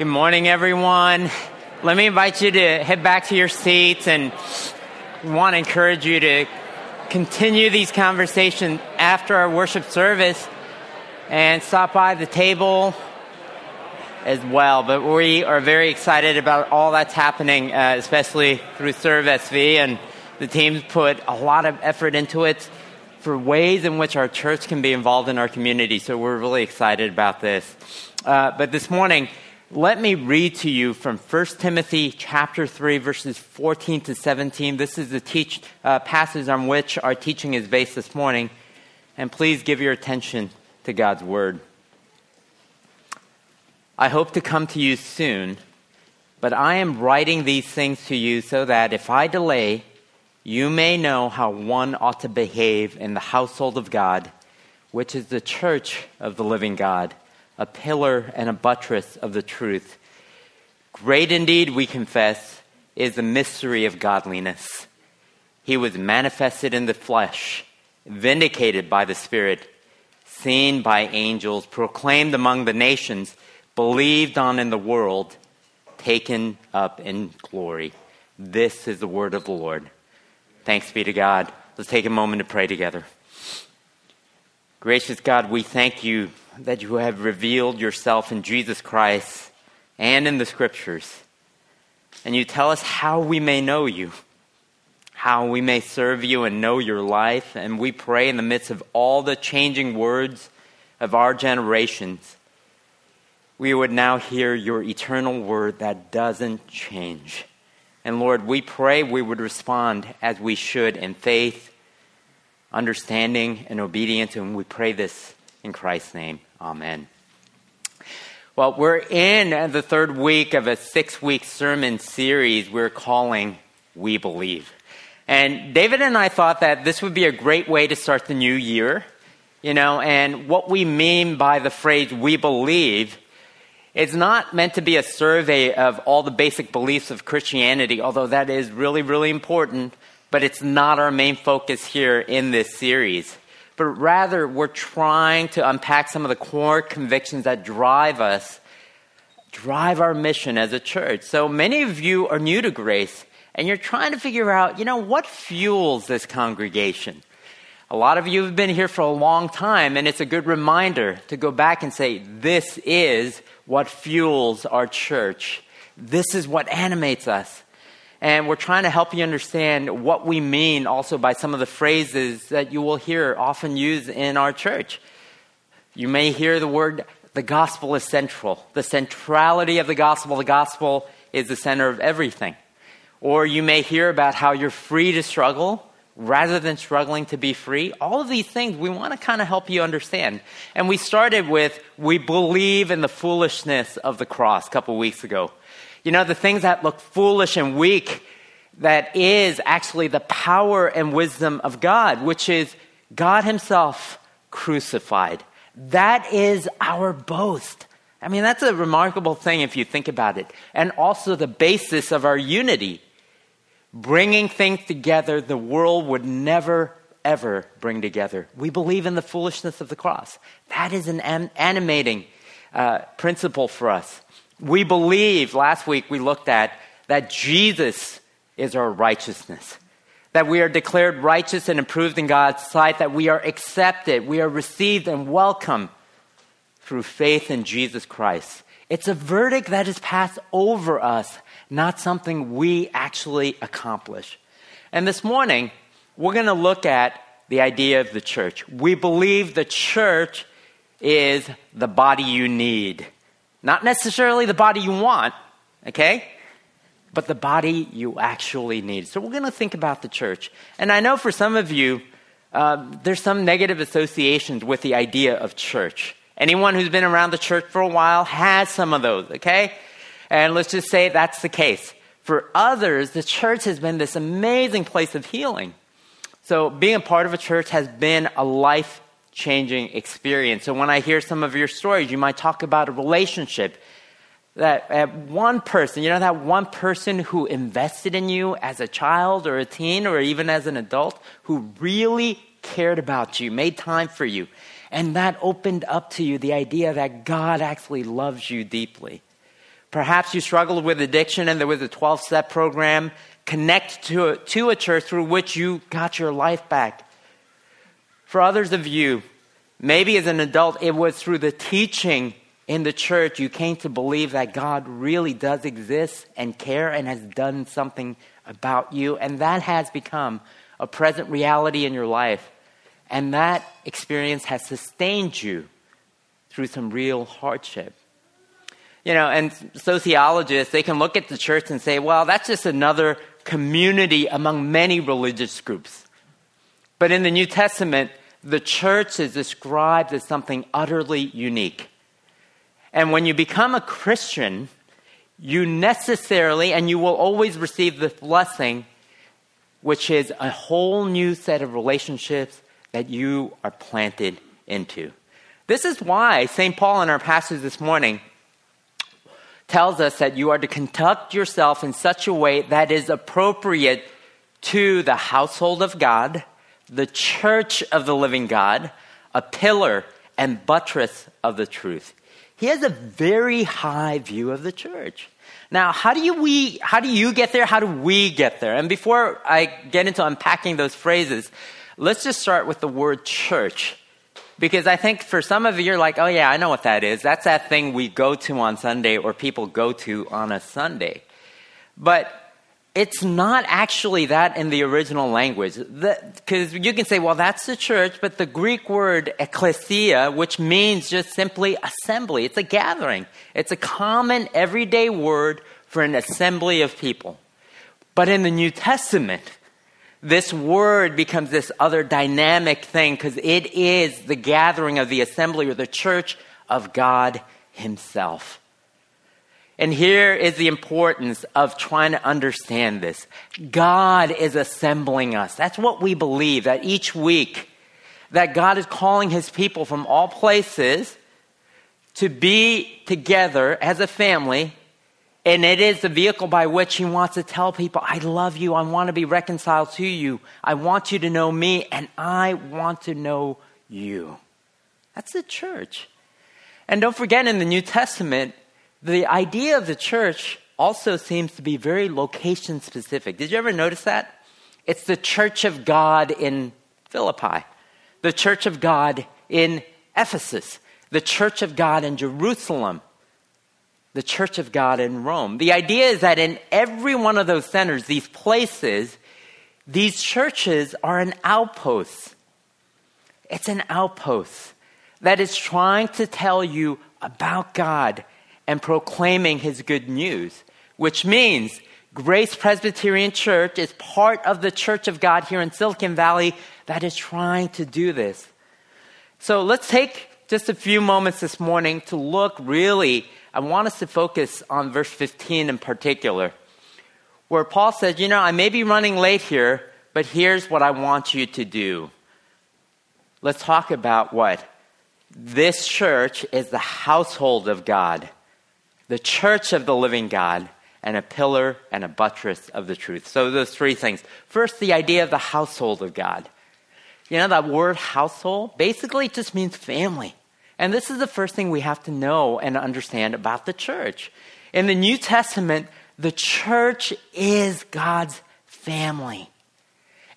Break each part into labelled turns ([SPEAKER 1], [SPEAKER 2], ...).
[SPEAKER 1] Good morning, everyone. Let me invite you to head back to your seats and want to encourage you to continue these conversations after our worship service and stop by the table as well. But we are very excited about all that's happening, uh, especially through Serve SV, and the team's put a lot of effort into it for ways in which our church can be involved in our community. So we're really excited about this. Uh, but this morning, let me read to you from 1 Timothy chapter 3, verses 14 to 17. This is the teach, uh, passage on which our teaching is based this morning. And please give your attention to God's word. I hope to come to you soon, but I am writing these things to you so that if I delay, you may know how one ought to behave in the household of God, which is the church of the living God a pillar and a buttress of the truth. Great indeed, we confess, is the mystery of godliness. He was manifested in the flesh, vindicated by the Spirit, seen by angels, proclaimed among the nations, believed on in the world, taken up in glory. This is the word of the Lord. Thanks be to God. Let's take a moment to pray together. Gracious God, we thank you that you have revealed yourself in Jesus Christ and in the scriptures. And you tell us how we may know you, how we may serve you and know your life. And we pray in the midst of all the changing words of our generations, we would now hear your eternal word that doesn't change. And Lord, we pray we would respond as we should in faith, understanding, and obedience. And we pray this in Christ's name. Amen. Well, we're in the third week of a six week sermon series we're calling We Believe. And David and I thought that this would be a great way to start the new year. You know, and what we mean by the phrase we believe is not meant to be a survey of all the basic beliefs of Christianity, although that is really, really important, but it's not our main focus here in this series but rather we're trying to unpack some of the core convictions that drive us, drive our mission as a church. So many of you are new to grace and you're trying to figure out, you know, what fuels this congregation? A lot of you have been here for a long time, and it's a good reminder to go back and say, This is what fuels our church. This is what animates us. And we're trying to help you understand what we mean also by some of the phrases that you will hear often used in our church. You may hear the word, the gospel is central. The centrality of the gospel, the gospel is the center of everything. Or you may hear about how you're free to struggle rather than struggling to be free. All of these things we want to kind of help you understand. And we started with, we believe in the foolishness of the cross a couple weeks ago. You know, the things that look foolish and weak, that is actually the power and wisdom of God, which is God Himself crucified. That is our boast. I mean, that's a remarkable thing if you think about it. And also the basis of our unity. Bringing things together the world would never, ever bring together. We believe in the foolishness of the cross. That is an animating uh, principle for us. We believe, last week we looked at, that Jesus is our righteousness. That we are declared righteous and approved in God's sight, that we are accepted, we are received and welcome through faith in Jesus Christ. It's a verdict that is passed over us, not something we actually accomplish. And this morning, we're going to look at the idea of the church. We believe the church is the body you need. Not necessarily the body you want, okay? But the body you actually need. So we're going to think about the church. And I know for some of you, uh, there's some negative associations with the idea of church. Anyone who's been around the church for a while has some of those, okay? And let's just say that's the case. For others, the church has been this amazing place of healing. So being a part of a church has been a life changing experience. So when I hear some of your stories, you might talk about a relationship that uh, one person, you know, that one person who invested in you as a child or a teen or even as an adult who really cared about you, made time for you. And that opened up to you the idea that God actually loves you deeply. Perhaps you struggled with addiction and there was a 12 step program. Connect to a, to a church through which you got your life back. For others of you, maybe as an adult, it was through the teaching in the church you came to believe that God really does exist and care and has done something about you. And that has become a present reality in your life. And that experience has sustained you through some real hardship. You know, and sociologists, they can look at the church and say, well, that's just another community among many religious groups. But in the New Testament, the church is described as something utterly unique. And when you become a Christian, you necessarily, and you will always receive the blessing, which is a whole new set of relationships that you are planted into. This is why St. Paul in our passage this morning tells us that you are to conduct yourself in such a way that is appropriate to the household of God, the church of the living God, a pillar and buttress of the truth. He has a very high view of the church. Now, how do you we how do you get there? How do we get there? And before I get into unpacking those phrases, let's just start with the word church. Because I think for some of you, you're like, oh, yeah, I know what that is. That's that thing we go to on Sunday or people go to on a Sunday. But it's not actually that in the original language. Because you can say, well, that's the church, but the Greek word ecclesia, which means just simply assembly, it's a gathering. It's a common everyday word for an assembly of people. But in the New Testament, this word becomes this other dynamic thing because it is the gathering of the assembly or the church of God Himself. And here is the importance of trying to understand this. God is assembling us. That's what we believe, that each week, that God is calling His people from all places to be together as a family and it is the vehicle by which he wants to tell people, I love you. I want to be reconciled to you. I want you to know me, and I want to know you. That's the church. And don't forget, in the New Testament, the idea of the church also seems to be very location specific. Did you ever notice that? It's the church of God in Philippi, the church of God in Ephesus, the church of God in Jerusalem the church of God in Rome. The idea is that in every one of those centers, these places, these churches are an outpost. It's an outpost that is trying to tell you about God and proclaiming his good news, which means Grace Presbyterian Church is part of the Church of God here in Silicon Valley that is trying to do this. So let's take just a few moments this morning to look really I want us to focus on verse 15 in particular, where Paul says, You know, I may be running late here, but here's what I want you to do. Let's talk about what? This church is the household of God, the church of the living God, and a pillar and a buttress of the truth. So, those three things. First, the idea of the household of God. You know, that word household basically just means family. And this is the first thing we have to know and understand about the church. In the New Testament, the church is God's family.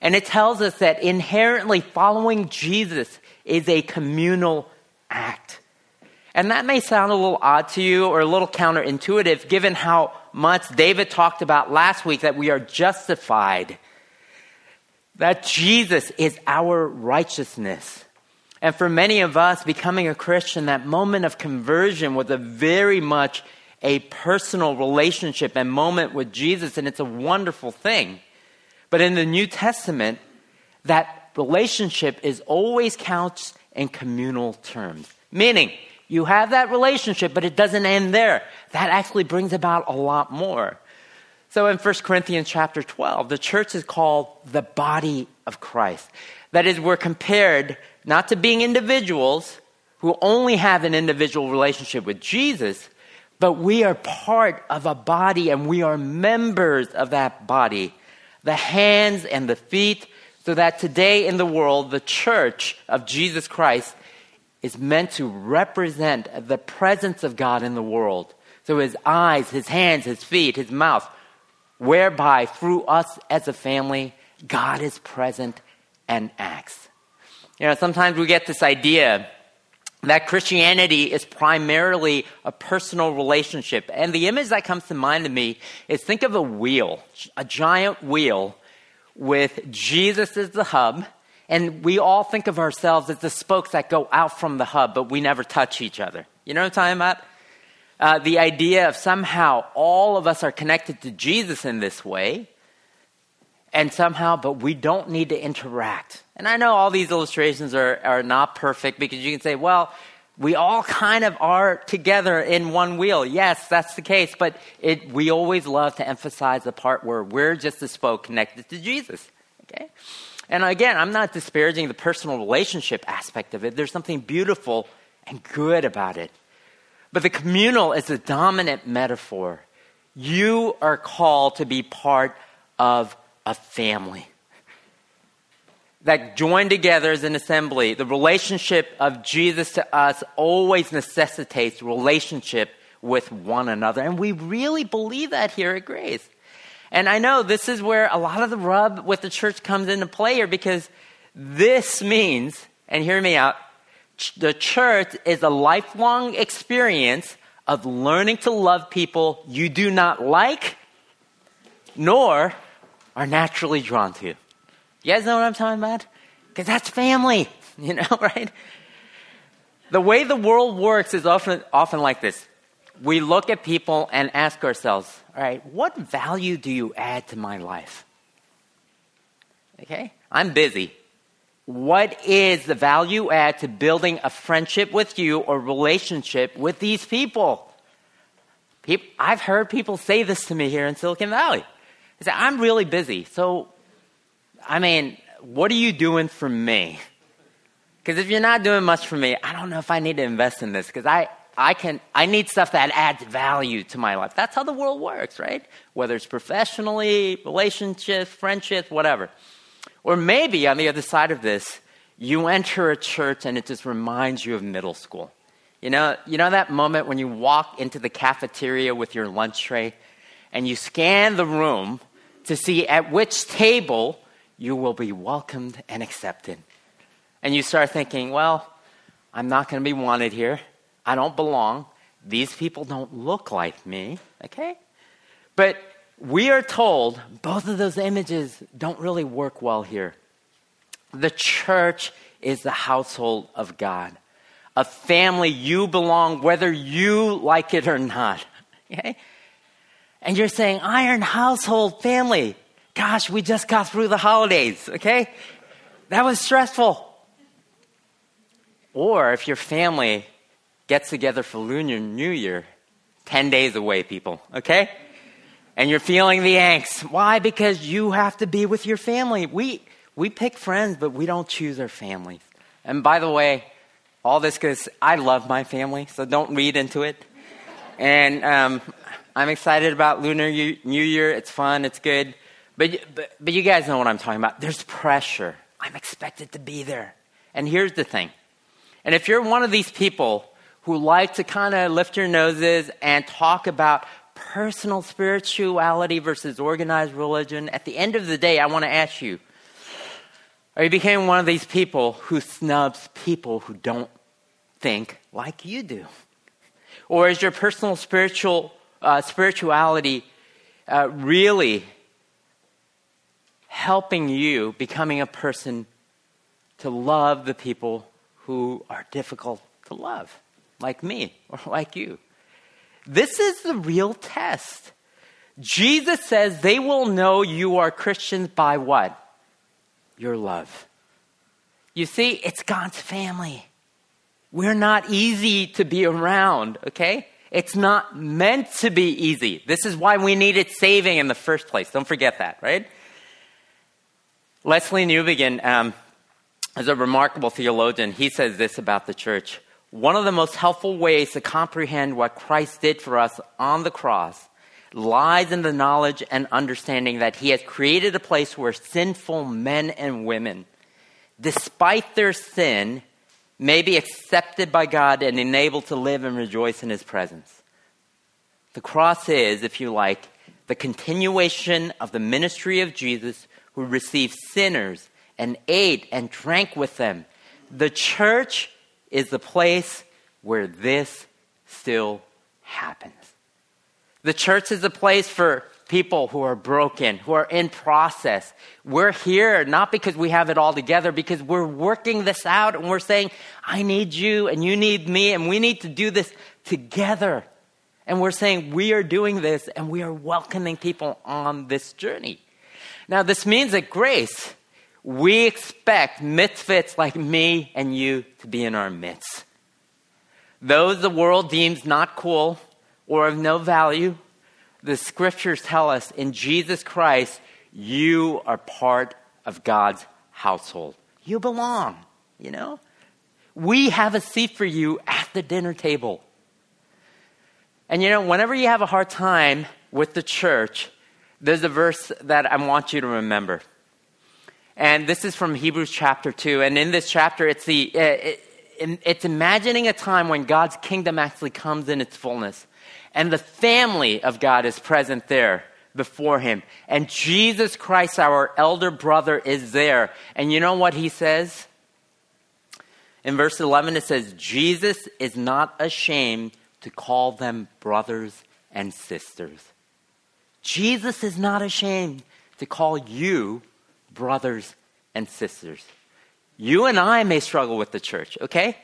[SPEAKER 1] And it tells us that inherently following Jesus is a communal act. And that may sound a little odd to you or a little counterintuitive given how much David talked about last week that we are justified, that Jesus is our righteousness. And for many of us, becoming a Christian, that moment of conversion was a very much a personal relationship and moment with Jesus, and it's a wonderful thing. But in the New Testament, that relationship is always counts in communal terms. Meaning, you have that relationship, but it doesn't end there. That actually brings about a lot more. So in 1 Corinthians chapter 12, the church is called the body of Christ. That is, we're compared not to being individuals who only have an individual relationship with Jesus, but we are part of a body and we are members of that body, the hands and the feet, so that today in the world, the church of Jesus Christ is meant to represent the presence of God in the world So his eyes, his hands, his feet, his mouth, whereby through us as a family, God is present and acts. You know, sometimes we get this idea that Christianity is primarily a personal relationship. And the image that comes to mind to me is think of a wheel, a giant wheel with Jesus as the hub. And we all think of ourselves as the spokes that go out from the hub, but we never touch each other. You know what I'm talking about? Uh, the idea of somehow all of us are connected to Jesus in this way, and somehow, but we don't need to interact. And I know all these illustrations are, are not perfect because you can say, well, we all kind of are together in one wheel. Yes, that's the case, but it, we always love to emphasize the part where we're just a spoke connected to Jesus. Okay? And again, I'm not disparaging the personal relationship aspect of it. There's something beautiful and good about it. But the communal is the dominant metaphor. You are called to be part of a family that join together as an assembly. The relationship of Jesus to us always necessitates relationship with one another. And we really believe that here at Grace. And I know this is where a lot of the rub with the church comes into play here because this means, and hear me out, the church is a lifelong experience of learning to love people you do not like nor are naturally drawn to. You guys know what I'm talking about? Because that's family, you know, right? The way the world works is often, often like this. We look at people and ask ourselves, all right, what value do you add to my life? Okay? I'm busy. What is the value add to building a friendship with you or relationship with these people? people I've heard people say this to me here in Silicon Valley. They say, I'm really busy. So, I mean, what are you doing for me? Because if you're not doing much for me, I don't know if I need to invest in this because I, I, can, I need stuff that adds value to my life. That's how the world works, right? Whether it's professionally, relationships, friendships, whatever. Or maybe on the other side of this, you enter a church and it just reminds you of middle school. You know, you know that moment when you walk into the cafeteria with your lunch tray and you scan the room to see at which table you will be welcomed and accepted. And you start thinking, well, I'm not going to be wanted here. I don't belong. These people don't look like me, okay? But we are told both of those images don't really work well here. The church is the household of God, a family you belong whether you like it or not, okay? And you're saying, Iron household family. Gosh, we just got through the holidays, okay? That was stressful. Or if your family gets together for Lunar New Year, 10 days away, people, okay? And you're feeling the angst. Why? Because you have to be with your family. We, we pick friends, but we don't choose our families. And by the way, all this because I love my family, so don't read into it. And um, I'm excited about Lunar New Year. It's fun, it's good. But, but, but you guys know what I'm talking about. There's pressure. I'm expected to be there. And here's the thing. And if you're one of these people who like to kind of lift your noses and talk about personal spirituality versus organized religion, at the end of the day, I want to ask you are you becoming one of these people who snubs people who don't think like you do? Or is your personal spiritual uh, spirituality uh, really helping you becoming a person to love the people who are difficult to love, like me or like you? This is the real test. Jesus says they will know you are Christians by what? Your love. You see, it's God's family. We're not easy to be around, okay? It's not meant to be easy. This is why we needed saving in the first place. Don't forget that, right? Lesslie Newbigin um, is a remarkable theologian. He says this about the church. One of the most helpful ways to comprehend what Christ did for us on the cross lies in the knowledge and understanding that he has created a place where sinful men and women, despite their sin, may be accepted by God and enabled to live and rejoice in His presence. The cross is, if you like, the continuation of the ministry of Jesus who received sinners and ate and drank with them. The church is the place where this still happens. The church is a place for people who are broken, who are in process. We're here not because we have it all together, because we're working this out and we're saying, I need you and you need me and we need to do this together. And we're saying we are doing this and we are welcoming people on this journey. Now, this means that Grace, we expect misfits like me and you to be in our midst. Those the world deems not cool, or of no value, the scriptures tell us in Jesus Christ, you are part of God's household. You belong, you know? We have a seat for you at the dinner table. And you know, whenever you have a hard time with the church, there's a verse that I want you to remember. And this is from Hebrews chapter 2. And in this chapter, it's, the, uh, it, it's imagining a time when God's kingdom actually comes in its fullness and the family of God is present there before him. And Jesus Christ, our elder brother, is there. And you know what he says? In verse 11, it says, Jesus is not ashamed to call them brothers and sisters. Jesus is not ashamed to call you brothers and sisters. You and I may struggle with the church, okay?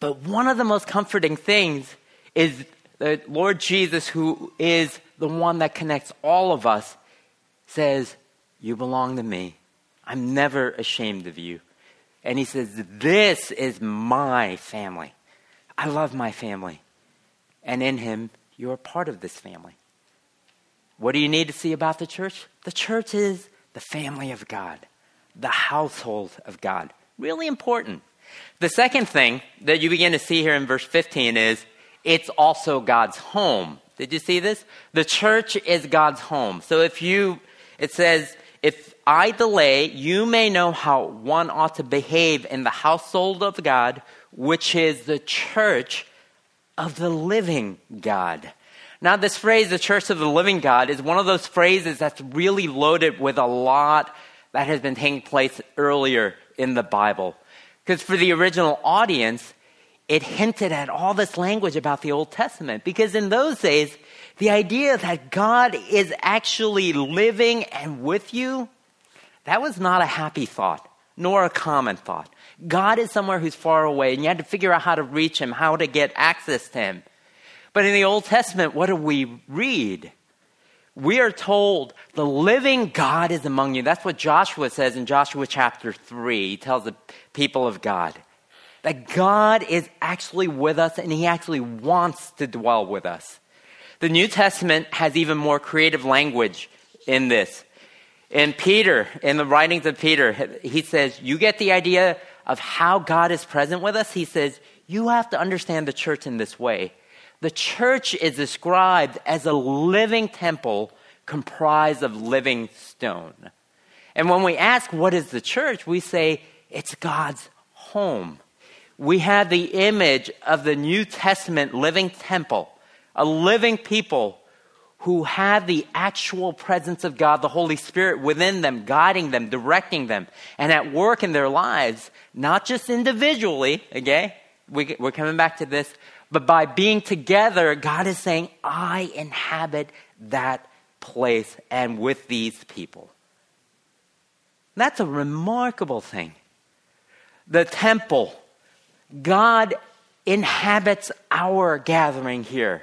[SPEAKER 1] But one of the most comforting things is the Lord Jesus, who is the one that connects all of us, says, You belong to me. I'm never ashamed of you. And he says, This is my family. I love my family. And in him, you're part of this family. What do you need to see about the church? The church is the family of God, the household of God. Really important. The second thing that you begin to see here in verse 15 is it's also God's home. Did you see this? The church is God's home. So if you, it says, if I delay, you may know how one ought to behave in the household of God, which is the church of the living God. Now, this phrase, the church of the living God, is one of those phrases that's really loaded with a lot that has been taking place earlier in the Bible. Because for the original audience, it hinted at all this language about the Old Testament. Because in those days, the idea that God is actually living and with you, that was not a happy thought, nor a common thought. God is somewhere who's far away, and you had to figure out how to reach him, how to get access to him. But in the Old Testament, what do we read? We are told the living God is among you. That's what Joshua says in Joshua chapter 3. He tells the people of God that God is actually with us and He actually wants to dwell with us. The New Testament has even more creative language in this. In Peter, in the writings of Peter, he says, You get the idea of how God is present with us? He says, You have to understand the church in this way. The church is described as a living temple comprised of living stone. And when we ask, What is the church? we say, It's God's home we have the image of the New Testament living temple, a living people who have the actual presence of God, the Holy Spirit within them, guiding them, directing them, and at work in their lives, not just individually, okay? We, we're coming back to this, but by being together, God is saying, I inhabit that place and with these people. That's a remarkable thing. The temple God inhabits our gathering here.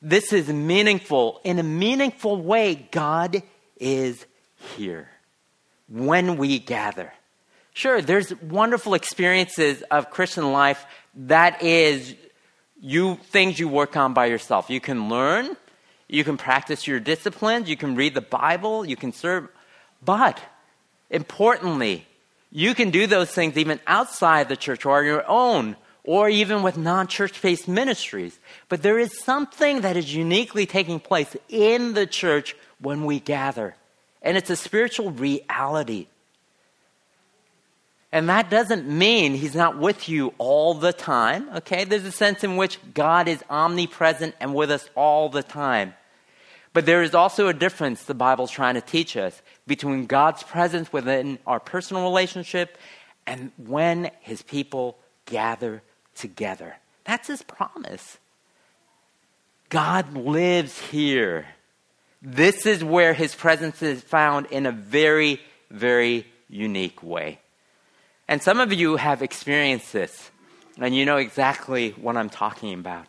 [SPEAKER 1] This is meaningful. In a meaningful way, God is here when we gather. Sure, there's wonderful experiences of Christian life that is you things you work on by yourself. You can learn, you can practice your disciplines, you can read the Bible, you can serve, but importantly, you can do those things even outside the church or on your own, or even with non church based ministries. But there is something that is uniquely taking place in the church when we gather, and it's a spiritual reality. And that doesn't mean he's not with you all the time, okay? There's a sense in which God is omnipresent and with us all the time. But there is also a difference the Bible's trying to teach us between God's presence within our personal relationship and when his people gather together. That's his promise. God lives here. This is where his presence is found in a very, very unique way. And some of you have experienced this, and you know exactly what I'm talking about.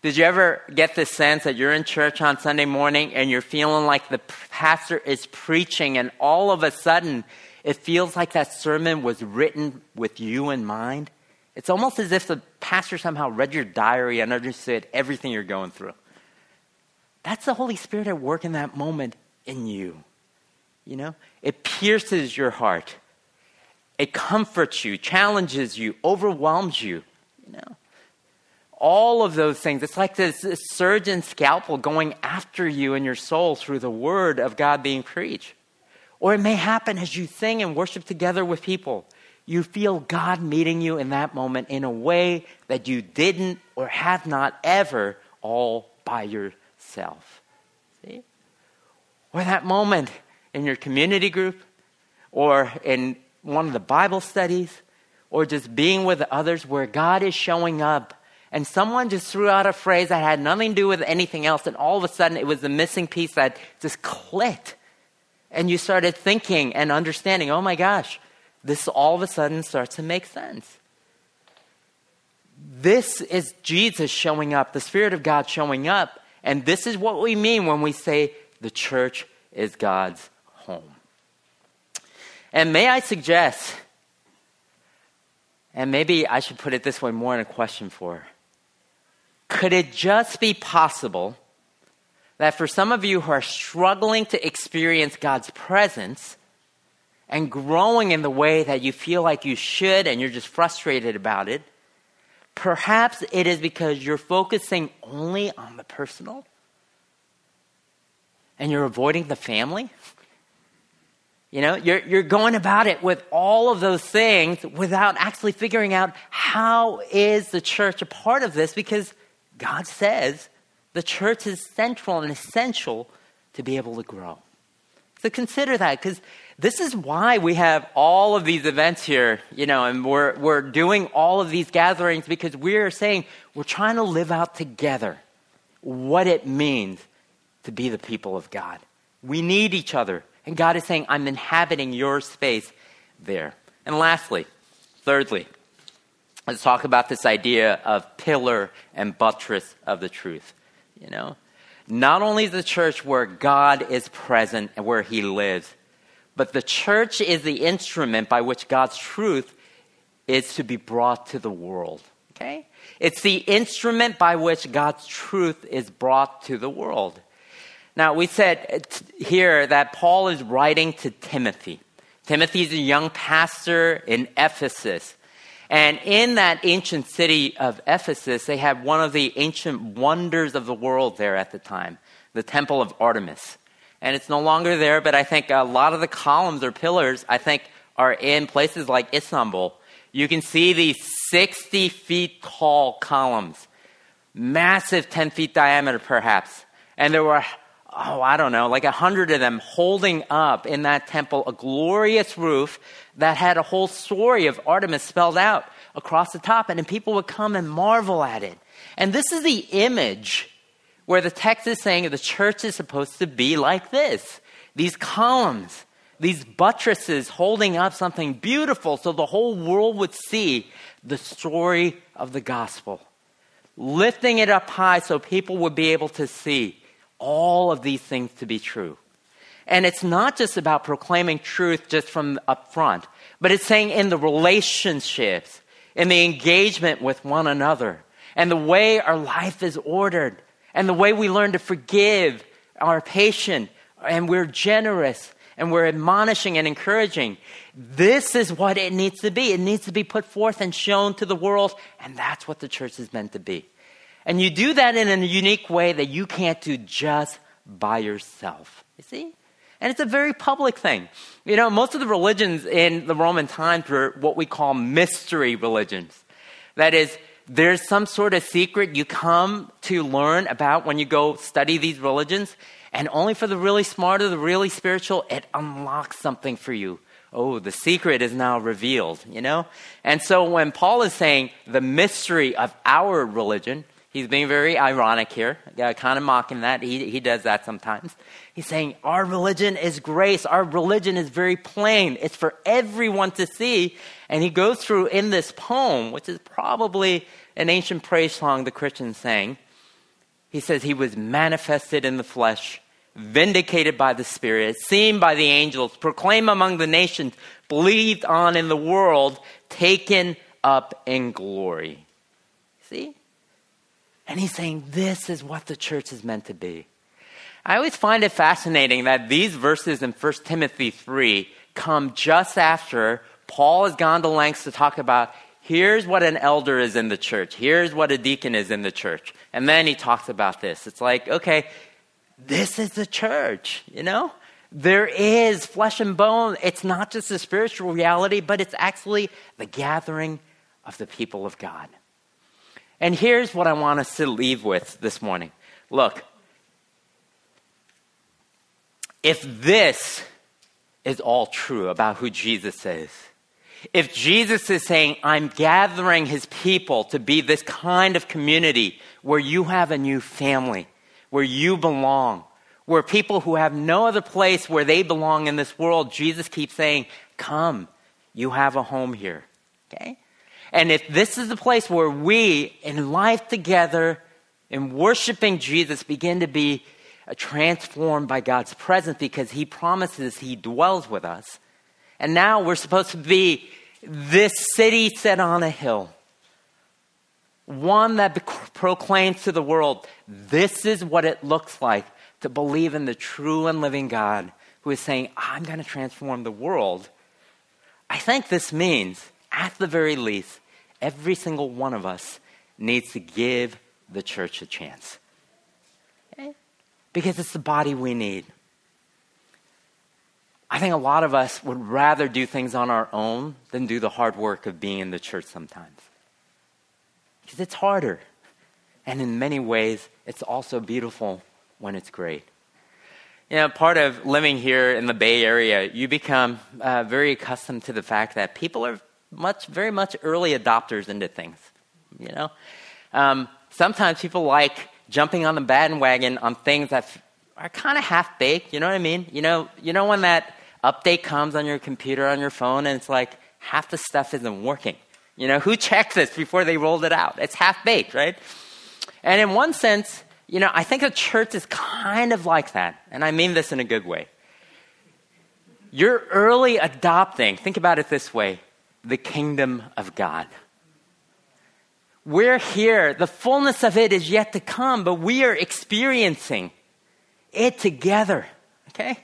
[SPEAKER 1] Did you ever get the sense that you're in church on Sunday morning and you're feeling like the pastor is preaching, and all of a sudden it feels like that sermon was written with you in mind? It's almost as if the pastor somehow read your diary and understood everything you're going through. That's the Holy Spirit at work in that moment in you. You know, it pierces your heart. It comforts you, challenges you, overwhelms you. You know, all of those things. It's like this, this surgeon scalpel going after you and your soul through the word of God being preached. Or it may happen as you sing and worship together with people. You feel God meeting you in that moment in a way that you didn't or have not ever all by yourself. See? Or that moment in your community group or in one of the Bible studies or just being with others where God is showing up. And someone just threw out a phrase that had nothing to do with anything else and all of a sudden it was the missing piece that just clicked. And you started thinking and understanding oh my gosh this all of a sudden starts to make sense. This is jesus showing up the spirit of god showing up and this is what we mean when we say the church is god's home and may I suggest, and maybe I should put it this way more in a question for could it just be possible that for some of you who are struggling to experience God's presence and growing in the way that you feel like you should and you're just frustrated about it, perhaps it is because you're focusing only on the personal and you're avoiding the family? You know, you're, you're going about it with all of those things without actually figuring out how is the church a part of this because God says the church is central and essential to be able to grow. So consider that because this is why we have all of these events here, you know, and we're, we're doing all of these gatherings because we're saying we're trying to live out together what it means to be the people of God. We need each other. And God is saying, I'm inhabiting your space there. And lastly, thirdly, let's talk about this idea of pillar and buttress of the truth. You know, not only the church where God is present and where he lives, but the church is the instrument by which God's truth is to be brought to the world. Okay? It's the instrument by which God's truth is brought to the world. Now, we said uh, here that Paul is writing to Timothy. Timothy is a young pastor in Ephesus. And in that ancient city of Ephesus, they had one of the ancient wonders of the world there at the time the Temple of Artemis. And it's no longer there, but I think a lot of the columns or pillars, I think, are in places like Istanbul. You can see these 60 feet tall columns, massive 10 feet diameter perhaps. And there were oh, I don't know, like a hundred of them holding up in that temple a glorious roof that had a whole story of Artemis spelled out across the top. And people would come and marvel at it. And this is the image where the text is saying the church is supposed to be like this these columns, these buttresses holding up something beautiful so the whole world would see the story of the gospel. Lifting it up high so people would be able to see all of these things to be true. And it's not just about proclaiming truth just from up front, but it's saying in the relationships, in the engagement with one another, and the way our life is ordered, and the way we learn to forgive, are patient, and we're generous, and we're admonishing and encouraging. This is what it needs to be. It needs to be put forth and shown to the world, and that's what the church is meant to be. And you do that in a unique way that you can't do just by yourself. You see? And it's a very public thing. You know, most of the religions in the Roman times were what we call mystery religions. That is, there's some sort of secret you come to learn about when you go study these religions, and only for the really smart or the really spiritual, it unlocks something for you. Oh, the secret is now revealed, you know? And so when Paul is saying the mystery of our religion, He's being very ironic here, yeah, kind of mocking that. He, he does that sometimes. He's saying, Our religion is grace. Our religion is very plain. It's for everyone to see. And he goes through in this poem, which is probably an ancient praise song the Christians sang. He says, He was manifested in the flesh, vindicated by the Spirit, seen by the angels, proclaimed among the nations, believed on in the world, taken up in glory. See? And he's saying, This is what the church is meant to be. I always find it fascinating that these verses in 1 Timothy 3 come just after Paul has gone to lengths to talk about here's what an elder is in the church, here's what a deacon is in the church. And then he talks about this. It's like, okay, this is the church, you know? There is flesh and bone. It's not just a spiritual reality, but it's actually the gathering of the people of God. And here's what I want us to leave with this morning. Look, if this is all true about who Jesus is, if Jesus is saying, I'm gathering his people to be this kind of community where you have a new family, where you belong, where people who have no other place where they belong in this world, Jesus keeps saying, Come, you have a home here. Okay? And if this is the place where we, in life together, in worshiping Jesus, begin to be uh, transformed by God's presence because He promises He dwells with us. And now we're supposed to be this city set on a hill, one that proclaims to the world this is what it looks like to believe in the true and living God who is saying, I'm going to transform the world. I think this means at the very least, every single one of us needs to give the church a chance. Because it's the body we need. I think a lot of us would rather do things on our own than do the hard work of being in the church sometimes. Because it's harder. And in many ways, it's also beautiful when it's great. You know, part of living here in the Bay Area, you become uh, very accustomed to the fact that people are much, very much early adopters into things. You know, um, sometimes people like jumping on the bandwagon on things that are kind of half baked. You know what I mean? You know, you know when that update comes on your computer on your phone and it's like half the stuff isn't working. You know, who checked this before they rolled it out? It's half baked, right? And in one sense, you know, I think a church is kind of like that, and I mean this in a good way. You're early adopting, think about it this way the kingdom of God. We're here. The fullness of it is yet to come, but we are experiencing it together. Okay?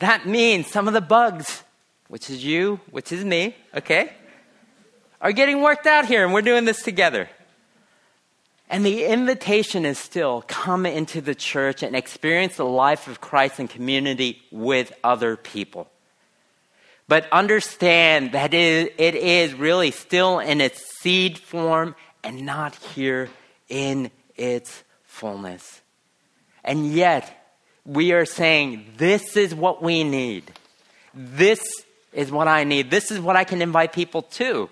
[SPEAKER 1] That means some of the bugs, which is you, which is me, okay, are getting worked out here, and we're doing this together. And the invitation is still come into the church and experience the life of Christ and community with other people. But understand that it is really still in its seed form and not here in its fullness. And yet, we are saying, this is what we need. This is what I need. This is what I can invite people to.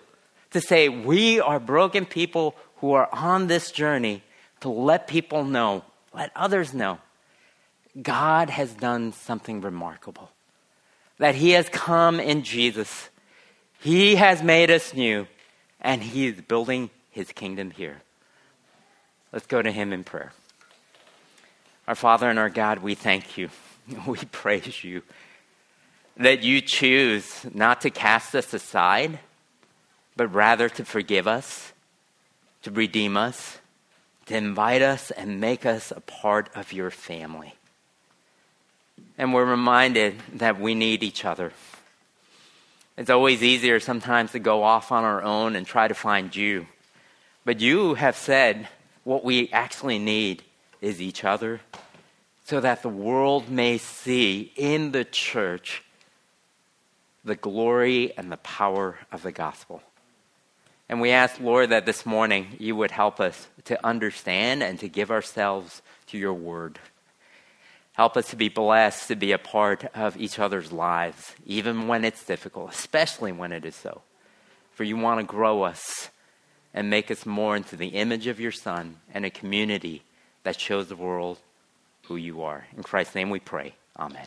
[SPEAKER 1] To say, we are broken people who are on this journey to let people know, let others know, God has done something remarkable that He has come in Jesus. He has made us new, and He is building His kingdom here. Let's go to Him in prayer. Our Father and our God, we thank you. We praise you that you choose not to cast us aside, but rather to forgive us, to redeem us, to invite us and make us a part of your family. And we're reminded that we need each other. It's always easier sometimes to go off on our own and try to find you. But you have said what we actually need is each other so that the world may see in the church the glory and the power of the gospel. And we ask, Lord, that this morning you would help us to understand and to give ourselves to your word. Help us to be blessed to be a part of each other's lives, even when it's difficult, especially when it is so. For you want to grow us and make us more into the image of your Son and a community that shows the world who you are. In Christ's name we pray. Amen.